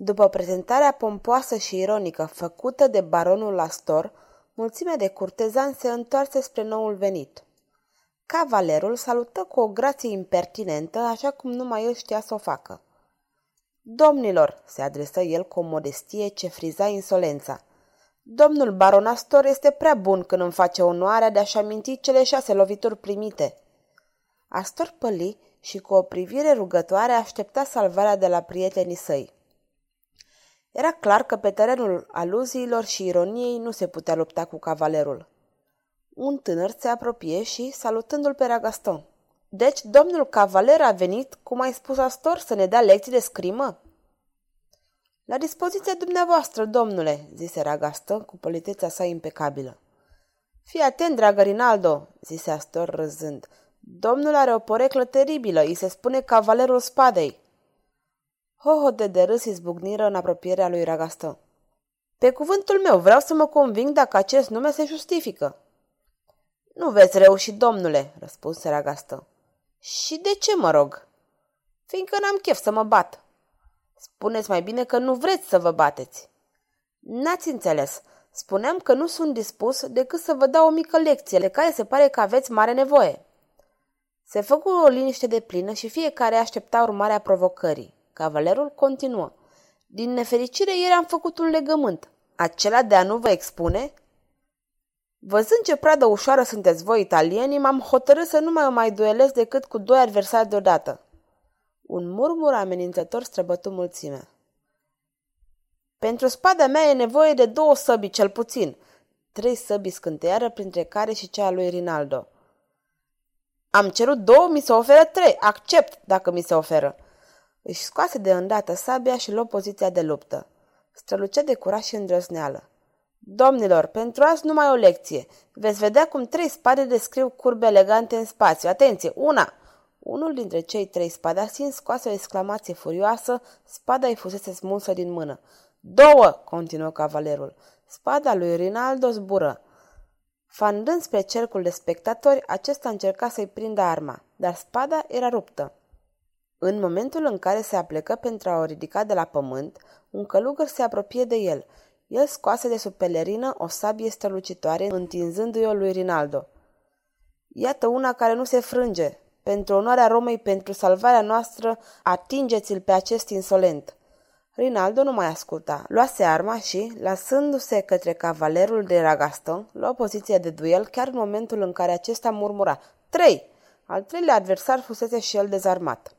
după prezentarea pompoasă și ironică făcută de baronul Astor, mulțimea de curtezani se întoarse spre noul venit. Cavalerul salută cu o grație impertinentă, așa cum numai el știa să o facă. Domnilor, se adresă el cu o modestie ce friza insolența. Domnul baron Astor este prea bun când îmi face onoarea de a-și aminti cele șase lovituri primite. Astor păli și cu o privire rugătoare aștepta salvarea de la prietenii săi. Era clar că pe terenul aluziilor și ironiei nu se putea lupta cu cavalerul. Un tânăr se apropie și, salutându-l pe Ragaston, Deci, domnul cavaler a venit, cum ai spus Astor, să ne dea lecții de scrimă?" La dispoziția dumneavoastră, domnule," zise Ragaston cu politețea sa impecabilă. Fii atent, dragă Rinaldo," zise Astor râzând. Domnul are o poreclă teribilă, îi se spune cavalerul spadei. Hohote de râs izbucniră în apropierea lui Ragastă. Pe cuvântul meu, vreau să mă conving dacă acest nume se justifică. Nu veți reuși, domnule, răspunse Ragastă. Și de ce, mă rog? Fiindcă n-am chef să mă bat. Spuneți mai bine că nu vreți să vă bateți. N-ați înțeles. Spuneam că nu sunt dispus decât să vă dau o mică lecție, de care se pare că aveți mare nevoie. Se făcu o liniște de plină și fiecare aștepta urmarea provocării. Cavalerul continuă. Din nefericire, ieri am făcut un legământ. Acela de a nu vă expune? Văzând ce pradă ușoară sunteți voi, italienii, m-am hotărât să nu mai o mai duelez decât cu doi adversari deodată. Un murmur amenințător străbătu mulțimea. Pentru spada mea e nevoie de două săbi, cel puțin. Trei săbi scânteiară, printre care și cea a lui Rinaldo. Am cerut două, mi se oferă trei. Accept dacă mi se oferă. Își scoase de îndată sabia și luă poziția de luptă. Strălucea de curaj și îndrăzneală. Domnilor, pentru azi numai o lecție. Veți vedea cum trei spade descriu curbe elegante în spațiu. Atenție! Una! Unul dintre cei trei spadasini scoase o exclamație furioasă, spada îi fusese smulsă din mână. Două! continuă cavalerul. Spada lui Rinaldo zbură. Fandând spre cercul de spectatori, acesta încerca să-i prindă arma, dar spada era ruptă. În momentul în care se aplecă pentru a o ridica de la pământ, un călugăr se apropie de el. El scoase de sub pelerină o sabie strălucitoare, întinzându-i o lui Rinaldo. Iată una care nu se frânge. Pentru onoarea Romei, pentru salvarea noastră, atingeți-l pe acest insolent. Rinaldo nu mai asculta. Luase arma și, lasându-se către cavalerul de Ragaston, lua poziția de duel chiar în momentul în care acesta murmura. Trei! Al treilea adversar fusese și el dezarmat.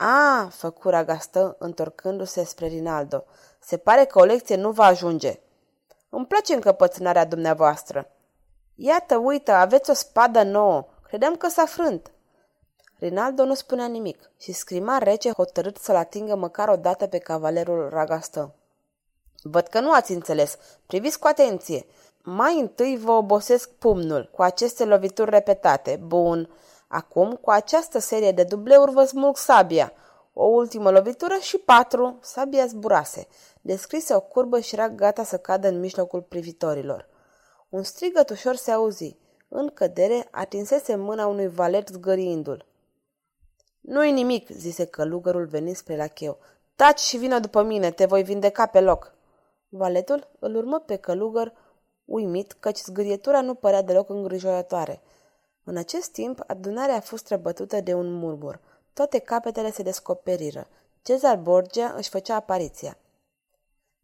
A, făcu Ragastă, întorcându-se spre Rinaldo. Se pare că o lecție nu va ajunge. Îmi place încăpățânarea dumneavoastră. Iată, uită, aveți o spadă nouă. Credeam că s-a frânt. Rinaldo nu spunea nimic și scrima rece hotărât să-l atingă măcar o dată pe cavalerul Ragastă. Văd că nu ați înțeles. Priviți cu atenție. Mai întâi vă obosesc pumnul cu aceste lovituri repetate. Bun. Acum, cu această serie de dubleuri, vă smulg sabia. O ultimă lovitură și patru, sabia zburase. Descrise o curbă și era gata să cadă în mijlocul privitorilor. Un strigăt ușor se auzi. În cădere, atinsese mâna unui valet zgăriindu-l. Nu-i nimic, zise călugărul venind spre la cheu. Taci și vină după mine, te voi vindeca pe loc. Valetul îl urmă pe călugăr, uimit, căci zgârietura nu părea deloc îngrijorătoare – în acest timp, adunarea a fost străbătută de un murmur. Toate capetele se descoperiră. Cezar Borgia își făcea apariția.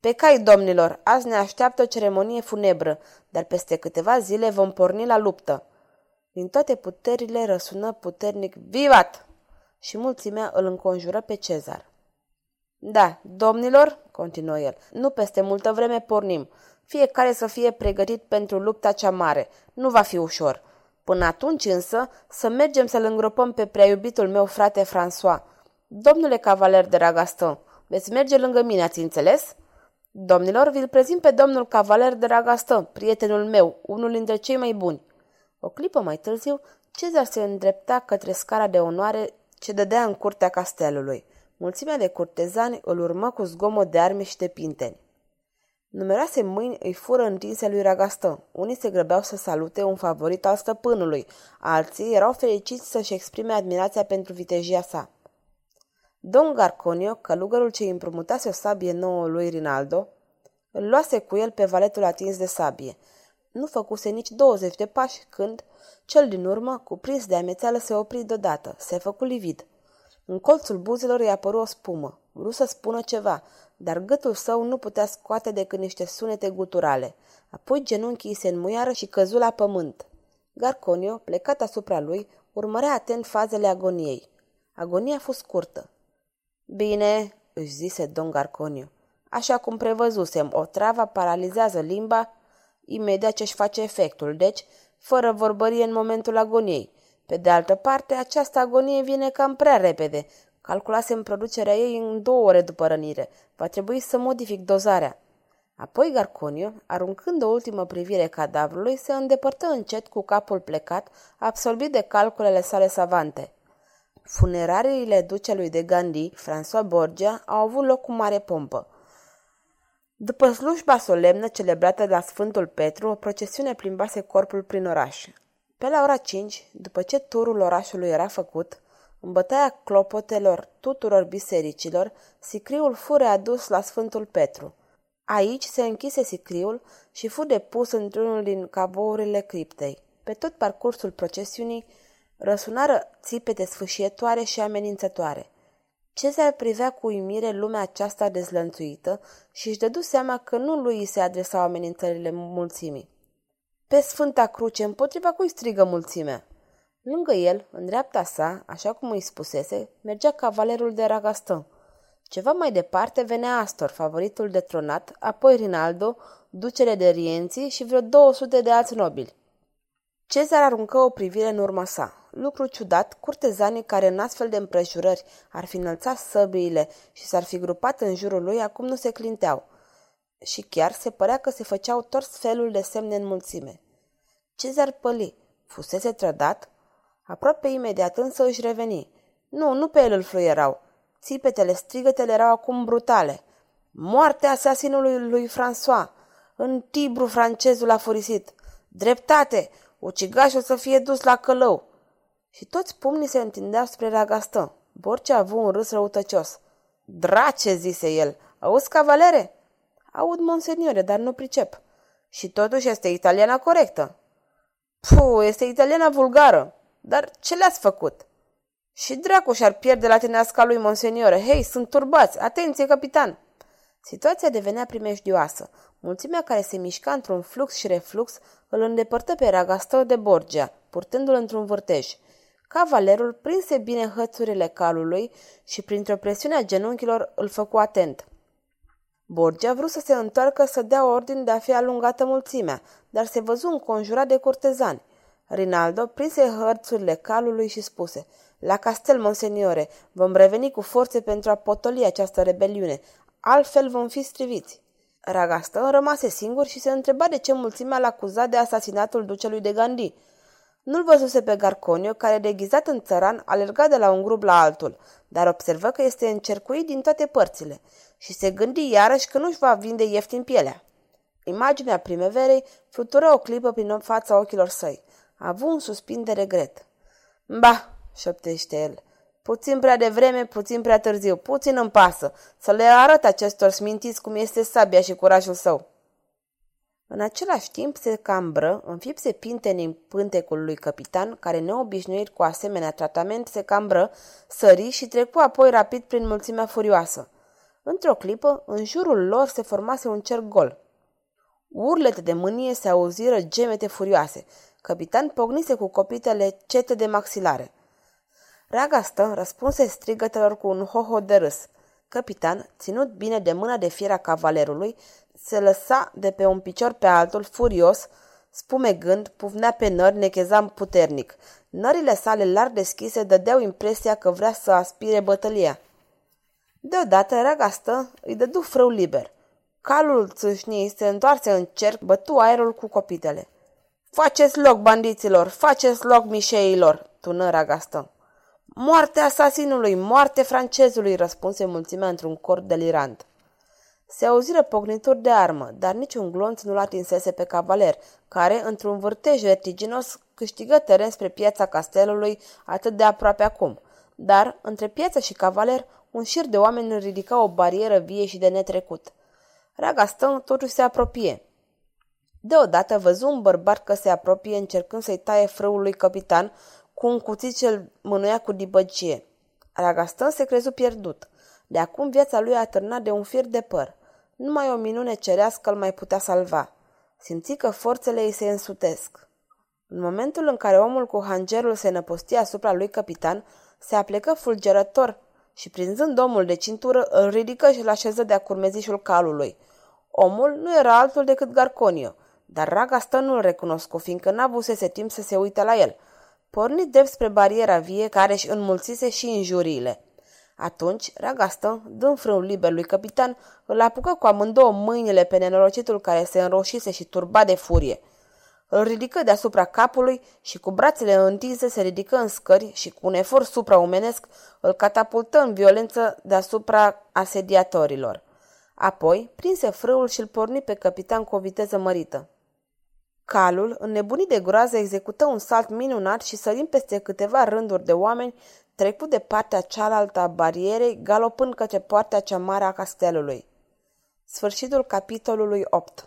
Pe cai, domnilor, azi ne așteaptă o ceremonie funebră, dar peste câteva zile vom porni la luptă. Din toate puterile răsună puternic Vivat! Și mulțimea îl înconjură pe Cezar. Da, domnilor, continuă el, nu peste multă vreme pornim. Fiecare să fie pregătit pentru lupta cea mare. Nu va fi ușor. Până atunci însă să mergem să-l îngropăm pe prea iubitul meu frate François. Domnule cavaler de Ragaston, veți merge lângă mine, ați înțeles? Domnilor, vi-l prezint pe domnul cavaler de Ragastă, prietenul meu, unul dintre cei mai buni. O clipă mai târziu, Cezar se îndrepta către scara de onoare ce dădea în curtea castelului. Mulțimea de curtezani îl urmă cu zgomot de arme și de pinteni. Numeroase mâini îi fură întinse lui Ragastă. Unii se grăbeau să salute un favorit al stăpânului, alții erau fericiți să-și exprime admirația pentru vitejia sa. Don Garconio, călugărul ce îi împrumutase o sabie nouă lui Rinaldo, îl luase cu el pe valetul atins de sabie. Nu făcuse nici 20 de pași când, cel din urmă, cuprins de amețeală, se opri deodată, se făcu livid. În colțul buzelor îi apăru o spumă. Vreau să spună ceva, dar gâtul său nu putea scoate decât niște sunete guturale. Apoi genunchii îi se înmuiară și căzu la pământ. Garconio, plecat asupra lui, urmărea atent fazele agoniei. Agonia a fost scurtă. Bine, își zise Don Garconio. Așa cum prevăzusem, o travă paralizează limba imediat ce își face efectul, deci, fără vorbărie în momentul agoniei. Pe de altă parte, această agonie vine cam prea repede. Calculasem producerea ei în două ore după rănire. Va trebui să modific dozarea. Apoi Garconio, aruncând o ultimă privire cadavrului, se îndepărtă încet cu capul plecat, absorbit de calculele sale savante. Funerariile ducelui de Gandhi, François Borgia, au avut loc cu mare pompă. După slujba solemnă celebrată la Sfântul Petru, o procesiune plimbase corpul prin oraș. Pe la ora 5, după ce turul orașului era făcut, în bătaia clopotelor tuturor bisericilor, sicriul fu readus la Sfântul Petru. Aici se închise sicriul și fu depus într-unul din cavourile criptei. Pe tot parcursul procesiunii răsunară țipete sfâșietoare și amenințătoare. Cezar privea cu uimire lumea aceasta dezlănțuită și își dădu seama că nu lui îi se adresau amenințările mulțimii. Pe Sfânta Cruce, împotriva cui strigă mulțimea? Lângă el, în dreapta sa, așa cum îi spusese, mergea cavalerul de Ragastă. Ceva mai departe venea Astor, favoritul de tronat, apoi Rinaldo, ducele de Rienții și vreo 200 de alți nobili. Cezar aruncă o privire în urma sa. Lucru ciudat, curtezanii care în astfel de împrejurări ar fi înălțat săbiile și s-ar fi grupat în jurul lui, acum nu se clinteau. Și chiar se părea că se făceau tot felul de semne în mulțime. Cezar păli. Fusese trădat? Aproape imediat însă își reveni. Nu, nu pe el îl fluierau. Țipetele, strigătele erau acum brutale. Moartea asasinului lui François! În Tibru francezul a furisit. Dreptate! Ucigașul să fie dus la călău! Și toți pumnii se întindeau spre Ragastă. Borcea a avut un râs răutăcios. Drace, zise el, auzi, cavalere? Aud, monseniore, dar nu pricep. Și totuși este italiana corectă. Puh, este italiana vulgară. Dar ce le-ați făcut? Și dracu și-ar pierde la teneasca lui, monseniore. Hei, sunt turbați! Atenție, capitan! Situația devenea primejdioasă. Mulțimea care se mișca într-un flux și reflux îl îndepărtă pe Ragastor de Borgia, purtându-l într-un vârtej. Cavalerul prinse bine hățurile calului și, printr-o presiune a genunchilor, îl făcu atent. Borgia vrut să se întoarcă să dea ordin de a fi alungată mulțimea, dar se văzu înconjurat de curtezani. Rinaldo prinse hărțurile calului și spuse La castel, monseniore, vom reveni cu forțe pentru a potoli această rebeliune, altfel vom fi striviți. Ragastă rămase singur și se întreba de ce mulțimea l-a acuzat de asasinatul ducelui de Gandhi. Nu-l văzuse pe Garconio, care, deghizat în țăran, alerga de la un grup la altul, dar observă că este încercuit din toate părțile și se gândi iarăși că nu-și va vinde ieftin pielea. Imaginea primăverei flutură o clipă prin fața ochilor săi. A avut un suspin de regret. Ba, șoptește el, puțin prea devreme, puțin prea târziu, puțin îmi pasă, să le arăt acestor smintiți cum este sabia și curajul său. În același timp se cambră, înfipse pintenii în pântecul lui capitan, care neobișnuit cu asemenea tratament se cambră, sări și trecu apoi rapid prin mulțimea furioasă. Într-o clipă, în jurul lor se formase un cer gol. Urlete de mânie se auziră gemete furioase. Capitan pognise cu copitele cete de maxilare. Ragastă răspunse strigătelor cu un hoho de râs. Capitan, ținut bine de mâna de fiera cavalerului, se lăsa de pe un picior pe altul, furios, spumegând, pufnea pe nări, necheza puternic. Nările sale larg deschise dădeau impresia că vrea să aspire bătălia. Deodată Ragastă îi dădu frâu liber. Calul țâșnii se întoarse în cerc, bătu aerul cu copitele. Faceți loc, bandiților! Faceți loc, mișeilor!" tună Ragastă. Moarte asasinului! Moarte francezului!" răspunse mulțimea într-un cor delirant. Se auziră pocnituri de armă, dar niciun glonț nu-l atinsese pe cavaler, care, într-un vârtej vertiginos, câștigă teren spre piața castelului atât de aproape acum. Dar, între piață și cavaler, un șir de oameni ridica o barieră vie și de netrecut. Ragaston totuși se apropie. Deodată văzu un bărbat că se apropie încercând să-i taie frâul lui capitan cu un cuțit ce mânuia cu dibăcie. Ragaston se crezu pierdut. De acum viața lui a târnat de un fir de păr. Numai o minune cerească îl mai putea salva. Simți că forțele îi se însutesc. În momentul în care omul cu hangerul se năpostia asupra lui capitan, se aplecă fulgerător și prinzând omul de cintură, îl ridică și îl așeză de-a curmezișul calului. Omul nu era altul decât Garconio, dar Raga stă nu-l recunoscu, fiindcă n-avusese timp să se uite la el. Porni drept spre bariera vie care își înmulțise și injuriile. Atunci, Ragastă, dând frâul liber lui capitan, îl apucă cu amândouă mâinile pe nenorocitul care se înroșise și turba de furie. Îl ridică deasupra capului și cu brațele întinse se ridică în scări și cu un efort supraumenesc îl catapultă în violență deasupra asediatorilor. Apoi, prinse frâul și îl porni pe capitan cu o viteză mărită. Calul, înnebunit de groază, execută un salt minunat și sărind peste câteva rânduri de oameni, trecut de partea cealaltă a barierei, galopând către poarta cea mare a castelului. Sfârșitul capitolului 8